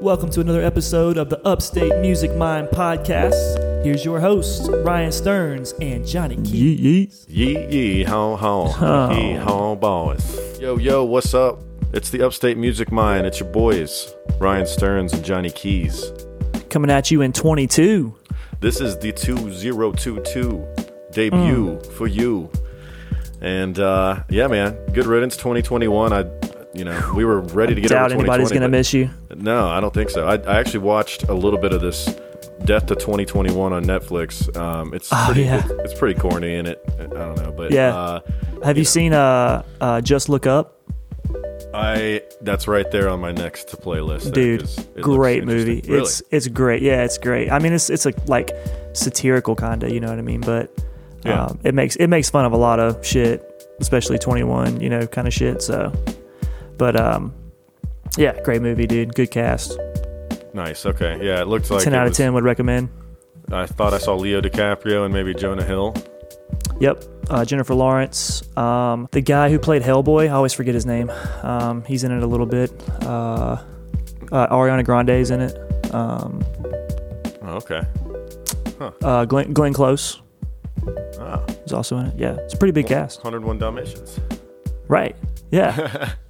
Welcome to another episode of the Upstate Music Mind podcast. Here's your hosts, Ryan Stearns and Johnny Keys. Yee yee ho ho Oh. yee ho boys. Yo yo, what's up? It's the Upstate Music Mind. It's your boys, Ryan Stearns and Johnny Keys. Coming at you in 22. This is the 2022 debut Mm. for you. And uh, yeah, man, good riddance 2021. I, you know, we were ready to get out. Doubt anybody's going to miss you. No, I don't think so. I, I actually watched a little bit of this Death to 2021 on Netflix. Um, it's Oh, pretty, yeah. it's pretty corny, and it I don't know, but Yeah. uh, Have you seen uh, uh, Just Look Up? I that's right there on my next to playlist, dude. Great movie. Really? It's it's great. Yeah, it's great. I mean, it's it's a like satirical kind of, you know what I mean? But Yeah. um, it makes it makes fun of a lot of shit, especially 21, you know, kind of shit. So, but um, yeah, great movie, dude. Good cast. nice. Okay, yeah, it looked like 10 out of was- 10 would recommend. I thought I saw Leo DiCaprio and maybe Jonah Hill. Yep. Uh, Jennifer Lawrence. Um, the guy who played Hellboy, I always forget his name. Um, he's in it a little bit. Uh, uh, Ariana Grande's in it. Um, Oh, okay. uh, Glenn, Glenn Close Ah, is also in it. Yeah, it's a pretty big cast. 101 Dalmatians. Right. Yeah.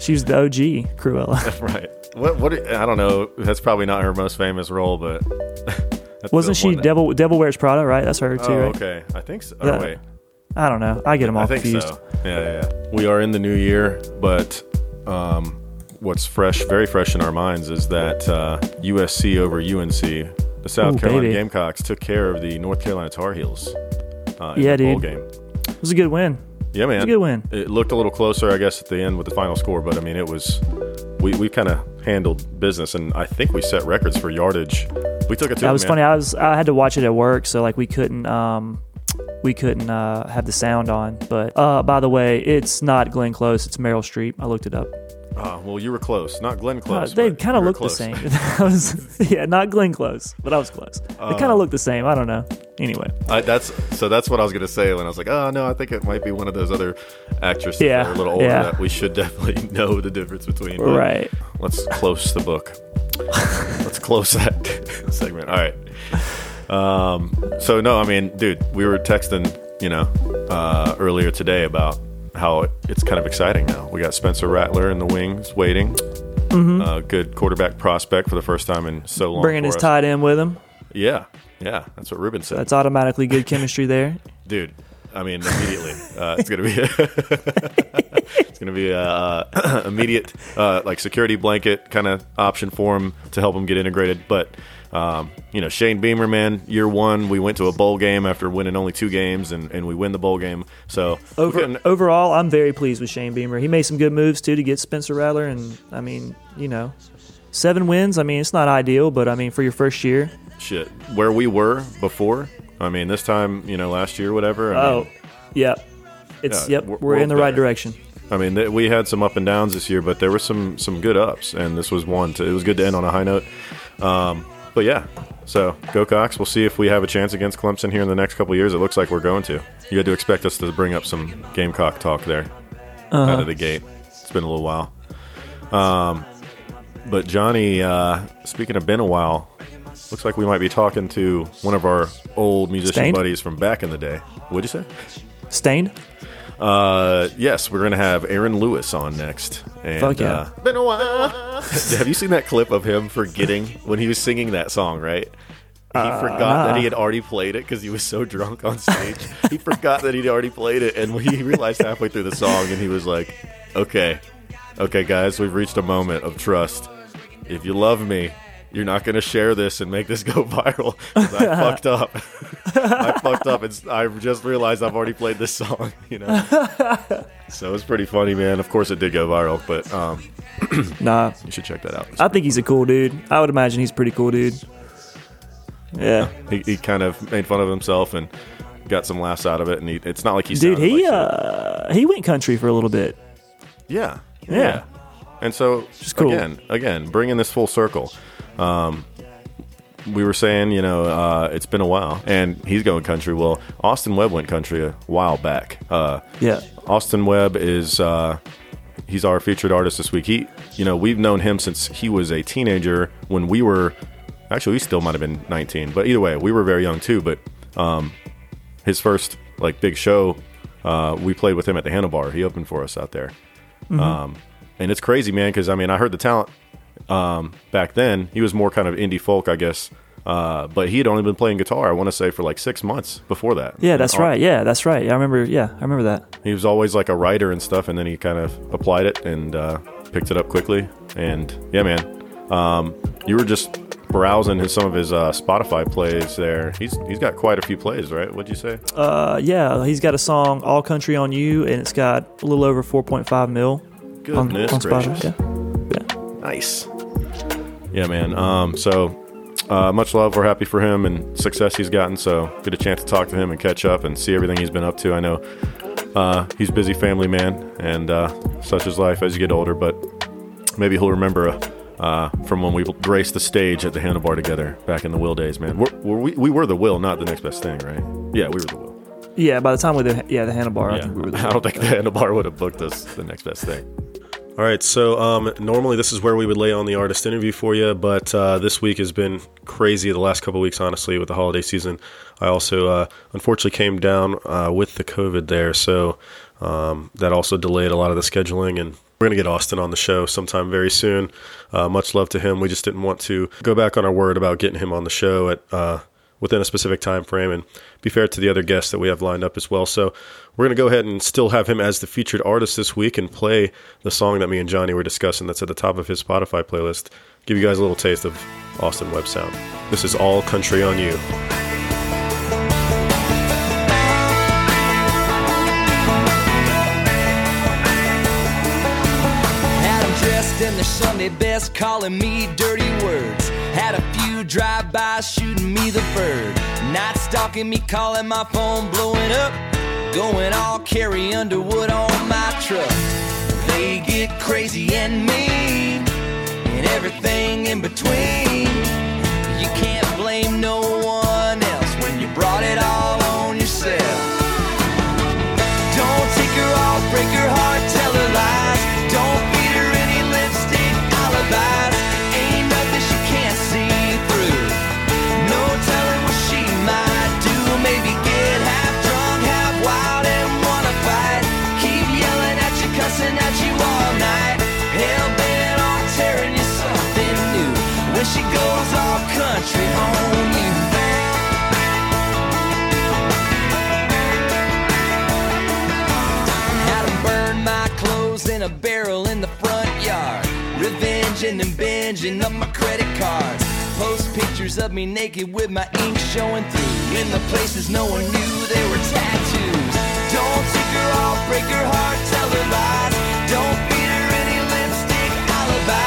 She's the OG Cruella. right. What? What? I don't know. That's probably not her most famous role, but Wasn't she that- Devil Devil Wears Prada? Right. That's her too. Oh, right? okay. I think so. Oh, wait. I don't know. I get them all I think confused. so. Yeah, yeah, yeah. We are in the new year, but um, what's fresh, very fresh in our minds, is that uh, USC over UNC, the South Ooh, Carolina baby. Gamecocks took care of the North Carolina Tar Heels. Uh, in Yeah, the bowl dude. game. It was a good win. Yeah, man. It a good win. It looked a little closer, I guess, at the end with the final score, but I mean, it was we, we kind of handled business, and I think we set records for yardage. We took it to That was man. funny. I was I had to watch it at work, so like we couldn't um we couldn't uh, have the sound on. But uh, by the way, it's not Glenn Close. It's Meryl Streep. I looked it up. Oh, well, you were close, not Glenn Uh, Close. they kind of you were look the same. Was, yeah, not Glenn Close, but I was close. they kind Uh, of look the same. I don't know. Anyway, I, that's so. That's what I was gonna say when I was like, "Oh no, I think it might be one of those other actresses Yeah, that are a little older yeah. that we should definitely know the difference between." right. Let's close the book. let's close that segment. All right. Um. So no, I mean, dude, we were texting, you know, uh, earlier today about how it's kind of exciting now. We got Spencer Rattler in the wings waiting. Uh, good quarterback prospect for the first time in so long. Mm-hmm. Bringing his us. tight end with him. Yeah, yeah, that's what Ruben said. That's automatically good chemistry there. dude. I mean, immediately, uh, it's gonna be it's gonna be a uh, immediate uh, like security blanket kind of option for him to help him get integrated. But um, you know, Shane Beamer, man, year one, we went to a bowl game after winning only two games, and, and we win the bowl game. So Over, overall, I'm very pleased with Shane Beamer. He made some good moves too to get Spencer Rattler, and I mean, you know, seven wins. I mean, it's not ideal, but I mean, for your first year, shit where we were before. I mean, this time, you know, last year, whatever. I Oh, mean, yep. It's Yeah, yep. we're- We're, we're in the right direction. I mean, th- we had some up and downs this year, but there were some some good ups, and this was one. To, it was good to end on a high note. Um, but yeah, so go Cocks. We'll see if we have a chance against Clemson here in the next couple of years. It looks like we're going to. You had to expect us to bring up some Gamecock talk there out of the gate. It's been a little while. Um, but Johnny, uh, speaking of been a while, looks like we might be talking to one of our old musician Staind? buddies from back in the day. What'd you say? Staind. Uh, yes, we're gonna have Aaron Lewis on next. And, Fuck yeah. Uh, been a while. have you seen that clip of him forgetting when he was singing that song? Right. He Uh, forgot that he had already played it because he was so drunk on stage. he forgot that he'd already played it, and he realized halfway through the song, and he was like, "Okay, okay, guys, we've reached a moment of trust. If you love me." You're not going to share this and make this go viral. I fucked up. I fucked up, and I just realized I've already played this song. You know, so it's pretty funny, man. Of course, it did go viral, but um, Nah, you should check that out. I think he's a cool dude. I would imagine he's a pretty cool dude. Yeah, he, he kind of made fun of himself and got some laughs out of it, and he, it's not like he dude. He like shit. uh he went country for a little bit. yeah, Yeah. And so cool. again, again, bringing this full circle. Um, we were saying, you know, uh, it's been a while, and he's going country. Well, Austin Webb went country a while back. Uh, Yeah. Austin Webb is uh, he's our featured artist this week. He, you know, we've known him since he was a teenager when we were. Actually, he still might have been 19, but either way, we were very young too. But um, his first like big show, uh, we played with him at the Handlebar. He opened for us out there, um, and it's crazy, man. Because I mean, I heard the talent um, back then. He was more kind of indie folk, I guess. Uh, but he had only been playing guitar. I want to say for like six months before that. Yeah, that's uh, right. Yeah, that's right. Yeah, I remember. Yeah, I remember that. He was always like a writer and stuff, and then he kind of applied it and uh, picked it up quickly. And yeah, man, um, you were just browsing his, some of his uh, Spotify plays there. He's he's got quite a few plays, right? What'd you say? Uh, yeah, he's got a song "All Country on You," and it's got a little over 4.5 mil on, Goodness on Spotify. gracious. Yeah. Nice. Yeah, man. Um, so uh, much love. We're happy for him and success he's gotten. So get a chance to talk to him and catch up and see everything he's been up to. I know uh, he's busy family man, and uh, such is life as you get older. But maybe he'll remember uh, from when we graced the stage at the Handlebar together back in the Will days, man. We're, we're, we we were the Will, not the next best thing, right? Yeah, we were the Will. Yeah, by the time we did, yeah, the handlebar, I Yeah. think we were the I don't think the Handlebar would have booked us the next best thing. All right, so um, normally this is where we would lay on the artist interview for you, but uh, this week has been crazy the last couple weeks, honestly, with the holiday season. I also uh, unfortunately came down uh, with the COVID there, so um, that also delayed a lot of the scheduling. And we're going to get Austin on the show sometime very soon. Uh, much love to him. We just didn't want to go back on our word about getting him on the show at uh, within a specific time frame and be fair to the other guests that we have lined up as well. So we're going to go ahead and still have him as the featured artist this week and play the song that me and Johnny were discussing that's at the top of his Spotify playlist. Give you guys a little taste of Austin Webb sound. This is All Country on You. In their Sunday best, calling me dirty words. Had a few drive-bys shooting me the bird. Night stalking me, calling my phone, blowing up. Going all Carrie Underwood on my truck. They get crazy and mean, and everything in between. You can't blame no When she goes all country on you. 'em burn my clothes in a barrel in the front yard. Revenging and binging up my credit cards. Post pictures of me naked with my ink showing through. In the places no one knew there were tattoos. Don't take her off, break her heart, tell her lies. Don't feed her any lipstick alibis.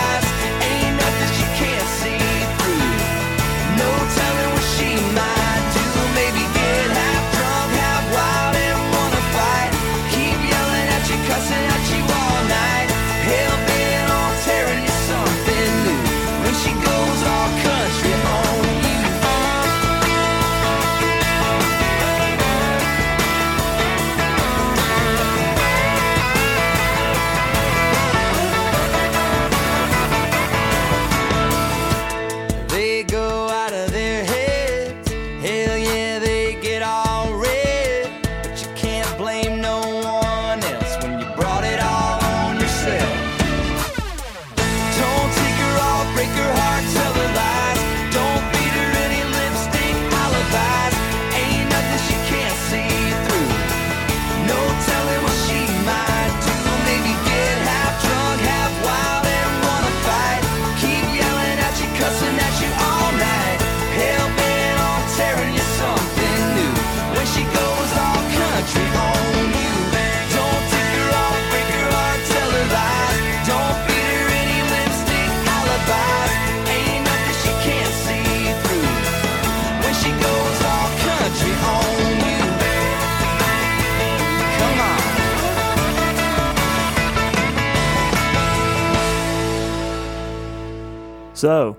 So,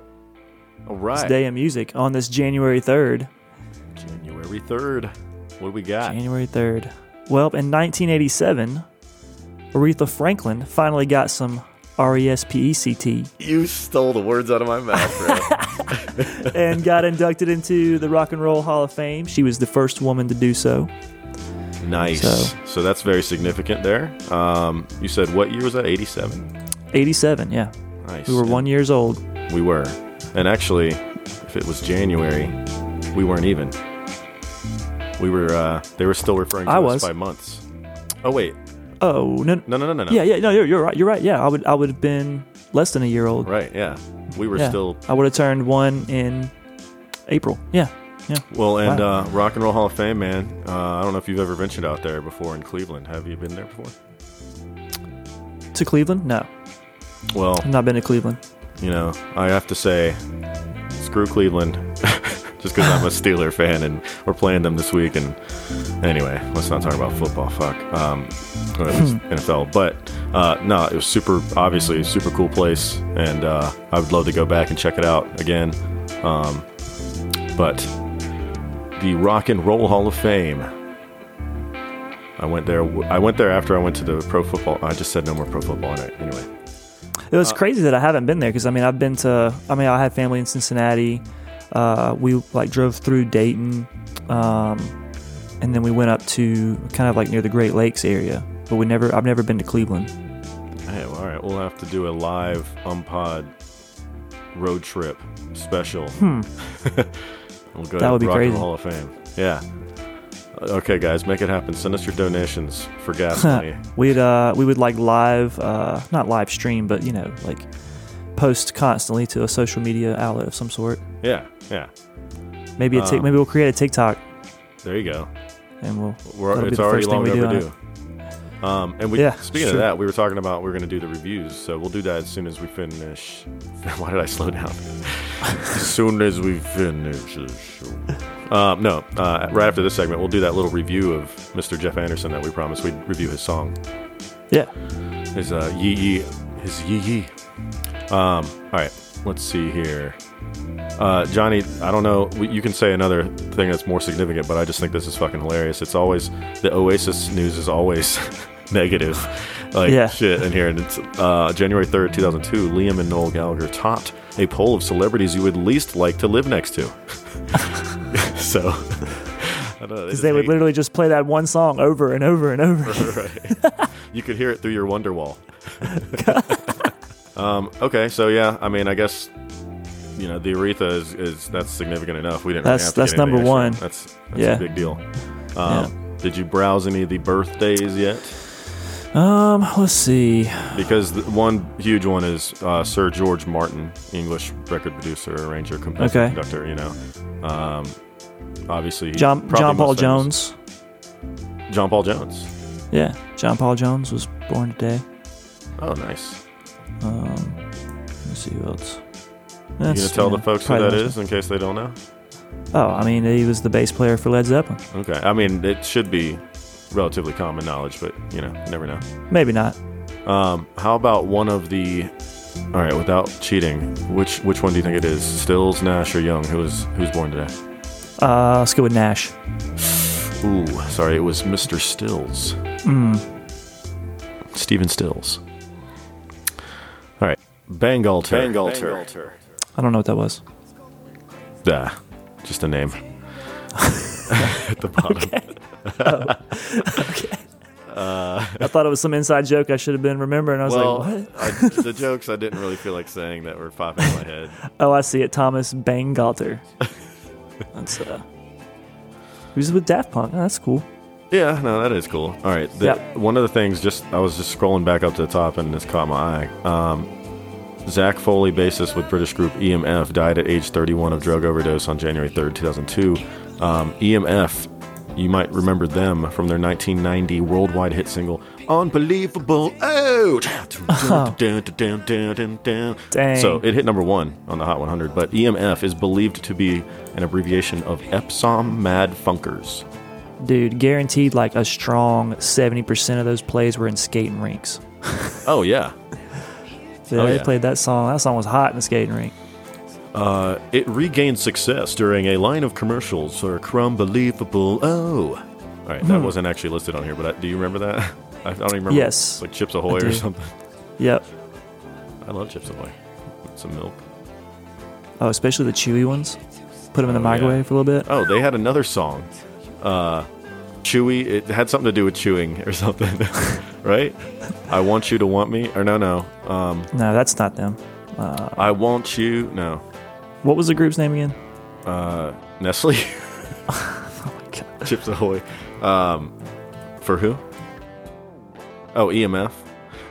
All this day of music on this January 3rd. January 3rd. What do we got? January 3rd. Well, in 1987, Aretha Franklin finally got some R E S P E C T You stole the words out of my mouth, bro. and got inducted into the Rock and Roll Hall of Fame. She was the first woman to do so. nice. So- So, that's very significant there. Um, you said what year was that? 87. 87, yeah. Nice. We were And one years old. We were. And actually, if it was January, we weren't even. We were. Uh, they were still referring to I us was. by months. Oh wait, Oh no, no, no, no, no, no. yeah, yeah, no, you're, you're right. You're right. Yeah, I would I would have been less than a year old. Right. Yeah. We were Yeah. still I would have turned one in April. Yeah, yeah. well, and Wow. uh, Rock and Roll Hall of Fame, man. Uh, I don't know if you've ever ventured out there before in Cleveland. Have you been there before? To Cleveland? No, Well, I've not been to Cleveland. You know, I have to say, screw Cleveland, just because I'm a Steeler fan and we're playing them this week. And anyway, let's not talk about football. Fuck, um, or at least NFL. But uh, no, it was super. Obviously, a super cool place, and uh, I would love to go back and check it out again. Um, but the Rock and Roll Hall of Fame. I went there. I went there after I went to the pro football. I just said no more pro football night. Anyway, It Uh, was crazy that I haven't been there because I mean I've been to. I mean I had family in Cincinnati. Uh, we like drove through Dayton, um, and then we went up to kind of like near the Great Lakes area. But we never. I've never been to Cleveland. Hey, well, all right. We'll have to do a live umpod road trip special. we'll go That to would be Rock crazy. Hall of Fame. Yeah. Okay, guys, make it happen. Send us your donations for gas money. We'd uh, we would like live, uh, not live stream, but you know like post constantly to a social media outlet of some sort. Yeah, yeah. Maybe a Uh, maybe we'll create a TikTok There you go. and we'll. We're, it's the already long overdue. Um, and we, Yeah, speaking sure. of that, we were talking about we are going to do the reviews, so we'll do that as soon as we finish. Why did I slow down? as soon as we finish the show. Um, no, uh, right after this segment, we'll do that little review of Mr. Jeff Anderson that we promised we'd review his song, Yeah. his uh, yee yee, his yee yee. Um, all right, let's see here. Uh, Johnny, I don't know. You can say another thing that's more significant, but I just think this is fucking hilarious. It's always the Oasis news is always negative, like Yeah. shit in here. And it's uh, January third, two thousand two. Liam and Noel Gallagher topped a poll of celebrities you would least like to live next to. so, I don't know. Because they would hate- literally just play that one song over and over and over. right. you could hear it through your wonder wall. um, okay, so yeah, I mean, I guess you know the Aretha is, is that's significant enough. We didn't. really That's- have to that's number one. That's that's Yeah. a big deal. Um, Did you browse any of the birthdays yet? Um, let's see. Because one huge one is uh, Sir George Martin, English record producer, arranger, composer, Okay. conductor. You know, um, obviously John John Paul Jones. John Paul Jones. Yeah, John Paul Jones was born today. Oh, nice. Um, let's see who else. You That's, gonna tell you the folks who that is in case they don't know? Oh, I mean, he was the bass player for Led Zeppelin. Okay. I mean, it should be relatively common knowledge, but you know, you never know. Maybe not. Um, how about one of the? All right, without cheating, which which one do you think it is? Stills, Nash, or Young? Who was who's born today? Uh, let's go with Nash. Ooh, sorry, it was Mr. Stills. Mm. Stephen Stills. All right, Bangalter. Bangalter. I don't know what that was. Ah, just a name. At the bottom. Okay. I thought it was some inside joke I should have been remembering. I was well, like, what? I, the jokes I didn't really feel like saying that were popping in my head. Oh, I see it. Thomas Bangalter. That's uh, he was with Daft Punk. Oh, that's cool. Yeah, no, that is cool. All right, the, Yep. one of the things, just I was just scrolling back up to the top, and this caught my eye. Um, Zach Foley, bassist with British group EMF, died at age 31 of drug overdose on January 3rd, 2002. Um, EMF, you might remember them from their 1990 worldwide hit single "Unbelievable." Oh, Dang. so it hit number one on the Hot 100. But EMF is believed to be an abbreviation of Epsom Mad Funkers. Dude, guaranteed like a strong 70% of those plays were in skating rinks. Oh yeah. Yeah, Oh, they yeah. played that song. That song was hot in the skating rink. Uh, it regained success during a line of commercials for Crumbelievable. Oh, all right, that wasn't actually listed on here, but I, do you remember that? I don't even remember. Yes, like Chips Ahoy or something. Yep. I love Chips Ahoy. Some milk. Oh, especially the chewy ones. Put them in the Oh, yeah. microwave for a little bit. Oh, they had another song. Uh, Chewy. It had something to do with chewing or something, right? I want you to want me, or no, no. Um, No, that's not them. I want you. No, What was the group's name again? uh, Nestle. Oh my god. Chips Ahoy. Um, for who? Oh, EMF.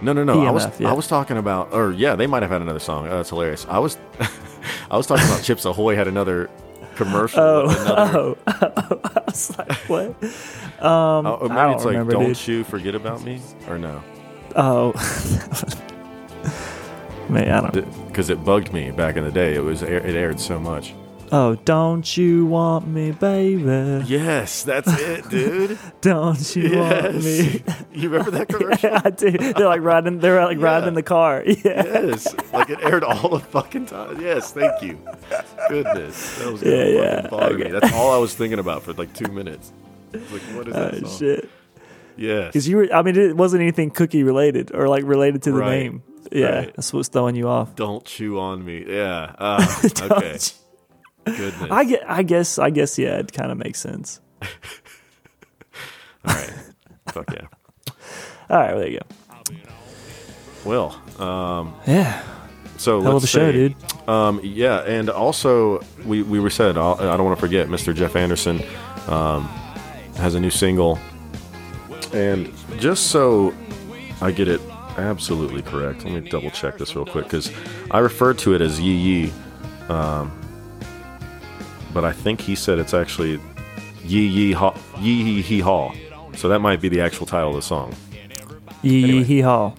No, no, no. I was yeah. I was talking about, or yeah, they might have had another song. Oh, that's hilarious. I was I was talking about Chips Ahoy had another commercial. Oh, another, oh, I was like, what? oh, maybe I don't it's like, don't you forget about me, or no? Oh, man, I don't. Because it bugged me back in the day. It was it aired so much. Oh, don't you want me, baby? Yes, that's it, dude. Don't you want me? you remember that commercial? I do. They're like riding. They're like riding in the car. Yeah. Yes, like it aired all the fucking time. Yes, thank you. Goodness, that was gonna Yeah, fucking yeah. bother me. That's all I was thinking about for like two minutes. Like, what is that Oh song? shit. Yes, Because you were. I mean, it wasn't anything cookie related or like related to the Right. name. Yeah, Right. that's what's throwing you off. don't chew on me. Yeah. Uh, okay. Goodness. I get. I guess. I guess. Yeah, it kind of makes sense. all right. Fuck yeah. All right, well, there you go. Well, um, Yeah, so hell let's of a show, dude. Um, yeah, and also we we were said I'll, I don't want to forget Mr. Jeff Anderson um, has a new single, and just so I get it absolutely correct, let me double check this real quick because I referred to it as Yee Yee, um, but I think he said it's actually Yee Yee Ha Yee Yee Hee Haw, so that might be the actual title of the song. Yee Anyway. yee hee haw.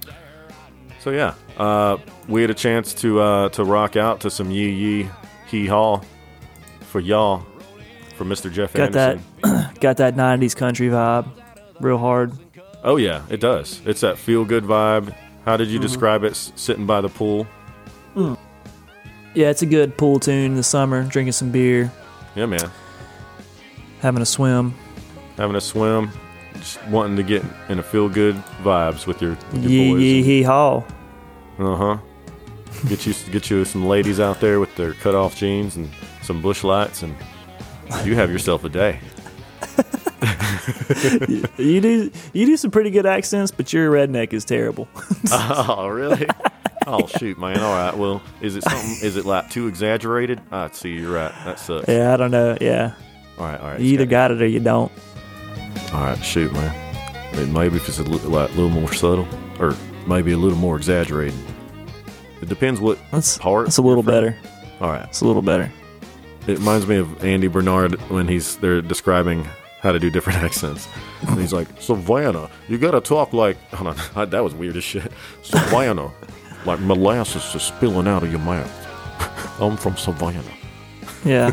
So yeah, uh, we had a chance to uh, to rock out to some yee yee hee haw for y'all for Mr. Jeff Got that. Got that '90s country vibe, real hard. Oh yeah, it does. It's that feel good vibe. How did you describe it? S- sitting by the pool. Yeah, it's a good pool tune in the summer. Drinking some beer, Yeah, man. having a swim. Having a swim, just wanting to get in a feel good vibes with your, with your Yee boys. yee hee haw. Uh huh. Get you get you some ladies out there with their cut off jeans and some Busch Lights, and you have yourself a day. You do you do some pretty good accents, but your redneck is terrible. Oh, really? oh, shoot, man. All right. Well, is it something? Is it like too exaggerated? I see. You're right. That sucks. yeah, I don't know. Yeah, All right. All right. you either Scotty. got it or you don't. All right. Shoot, man. I mean, maybe if it's a li- like a little more subtle, or maybe a little more exaggerated. It depends what That's part. that's a little better. All right. It's a little better. It reminds me of Andy Bernard when he's they're describing how to do different accents. And he's like, Savannah, you gotta talk like. Hold on, I, that was weird as shit. Savannah, like molasses is spilling out of your mouth. I'm from Savannah. Yeah,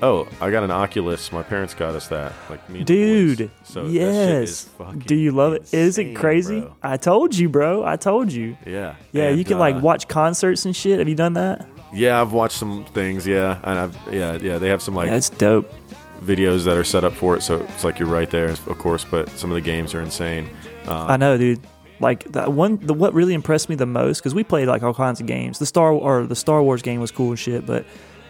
Oh, I got an Oculus. My parents got us that. Like me, boys. dude. So that shit is yes. fucking Do you love it? Is it insane, crazy? bro. I told you, bro. I told you. Yeah. Yeah, And, you can uh, like watch concerts and shit. Have you done that? Yeah, I've watched some things. Yeah, and I've yeah yeah they have some like That's dope. Videos that are set up for it, so it's like you're right there, of course. But some of the games are insane. Uh, I know, dude. Like the one, the what really impressed me the most because we played like all kinds of games. The Star or the Star Wars game was cool and shit, but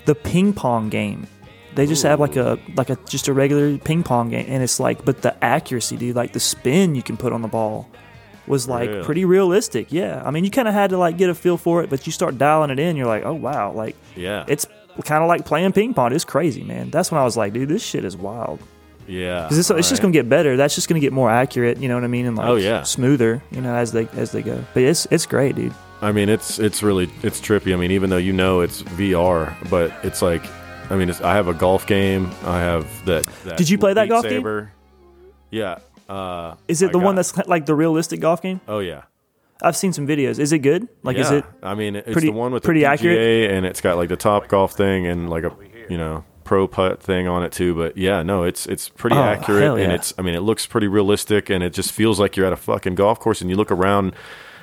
the ping pong game, they just have like a like a just a regular ping pong game, and it's like, but the accuracy, dude, like the spin you can put on the ball was like Really? pretty realistic. Yeah, I mean, you kind of had to like get a feel for it, but you start dialing it in, you're like, oh wow, like yeah, it's kind of like playing ping pong. It's crazy, man. That's when I was like, dude, this shit is wild. yeah. Because it's, it's just right. gonna get better. That's just gonna get more accurate. You know what I mean? And like Oh, yeah. smoother. You know, as they as they go. But it's it's great, dude. I mean, it's it's really it's trippy. I mean, even though you know it's VR, but it's like, I mean, it's, I have a golf game. I have that. that Did you play that golf game? Yeah. Uh, Is it I the one that's like the realistic golf game? Oh yeah. I've seen some videos. Is it good? Like, is it? I mean, it's pretty- the one with pretty the PGA, accurate? and it's got like the top golf thing and like a you know pro putt thing on it too. But yeah, no, it's it's pretty Oh, accurate, hell and yeah. it's I mean, it looks pretty realistic, and it just feels like you're at a fucking golf course, and you look around.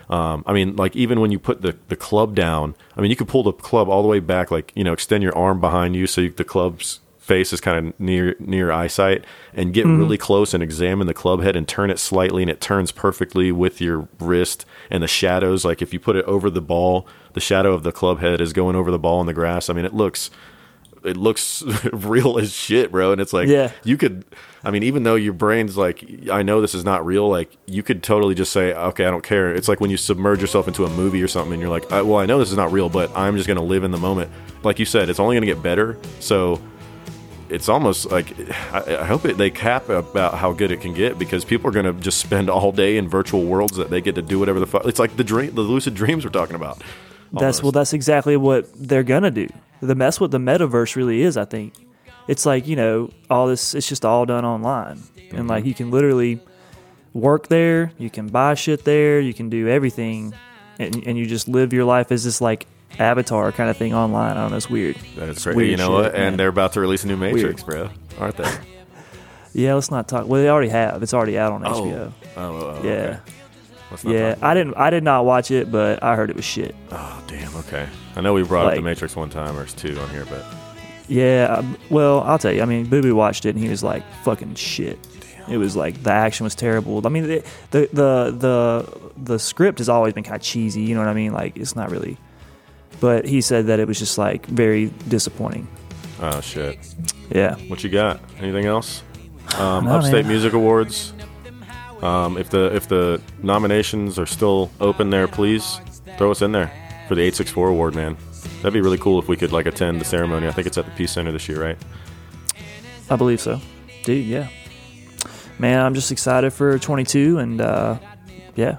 Um, I mean, like even when you put the, the club down, I mean, you could pull the club all the way back, like you know, extend your arm behind you so you, the club's face is kind of near near eyesight and get mm-hmm. really close and examine the club head and turn it slightly and it turns perfectly with your wrist and the shadows. Like if you put it over the ball the shadow of the club head is going over the ball in the grass. I mean it looks it looks real as shit bro. And it's like Yeah. you could i mean even though your brain's like i know this is not real like you could totally just say okay i don't care. It's like when you submerge yourself into a movie or something and you're like I, well i know this is not real but i'm just going to live in the moment. Like you said it's only going to get better. So it's almost like I, I hope it, they cap about how good it can get because people are going to just spend all day in virtual worlds that they get to do whatever the fuck. It's like the dream, the lucid dreams we're talking about. That's well, that's exactly what they're gonna do. The that's what the metaverse really is. I think it's like you know all this. It's just all done online, and like mm-hmm. you can literally work there, you can buy shit there, you can do everything, and, and you just live your life as this like avatar kind of thing online. I don't know. It's weird. That's It's weird You know shit, what? man. And they're about to release a new Matrix, bro. Aren't they? yeah. Let's not talk. Well, they already have. It's already out on HBO. Oh, oh, oh, Yeah. okay. Yeah, I didn't. I did not watch it, but I heard it was shit. Oh, damn. Okay. I know we brought up the Matrix one time or two on here, but Yeah, um, well, I'll tell you. I mean, Boo Boo watched it and he was like, "Fucking shit." It was like the action was terrible. I mean, the the the the, the script has always been kind of cheesy. You know what I mean? Like it's not really. But he said that it was just like very disappointing. oh shit. Yeah. What you got? Anything else? Um, No, Upstate man. Music Awards. Um, if the if the nominations are still open there, please throw us in there for the 864 award, man. That'd be really cool if we could like attend the ceremony. I think it's at the Peace Center this year, right? I believe so, dude. Yeah, man, I'm just excited for 22, and uh, yeah,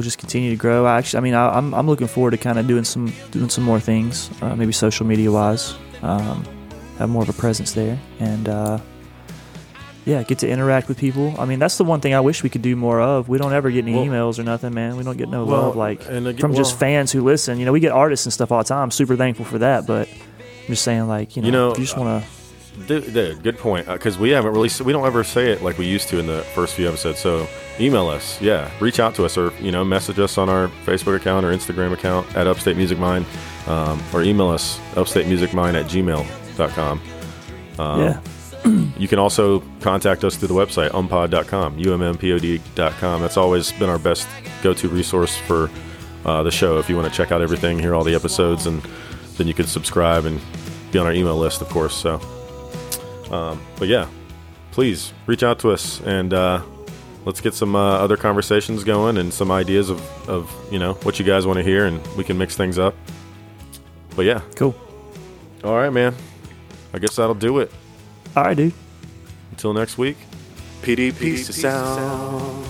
we'll just continue to grow. I actually, I mean, I, I'm I'm looking forward to kind of doing some doing some more things, uh, maybe social media wise, um, have more of a presence there, and uh, yeah, get to interact with people. I mean, that's the one thing I wish we could do more of. We don't ever get any Well- emails or nothing, man. We don't get no Well, love like again- from just well- fans who listen. You know, we get artists and stuff all the time. I'm super thankful for that, but. I'm just saying, like you know, You know, if you just want to Dude, dude, good point. Because we haven't really, we don't ever say it like we used to in the first few episodes. So email us, yeah, reach out to us, or you know, message us on our Facebook account or Instagram account at Upstate Music Mind, um, or email us upstatemusicmind at gmail.com. Um, yeah. You can also contact us through the website, umpod.com, ummpod.com. That's always been our best go to resource for uh, the show. If you want to check out everything, hear all the episodes, and then you can subscribe and be on our email list, of course. So, um, but yeah, please reach out to us and uh, let's get some uh, other conversations going and some ideas of, of, you know, what you guys want to hear, and we can mix things up. But yeah, Cool. all right, man. I guess that'll do it. All right, dude. Until next week. PD Peace, sound.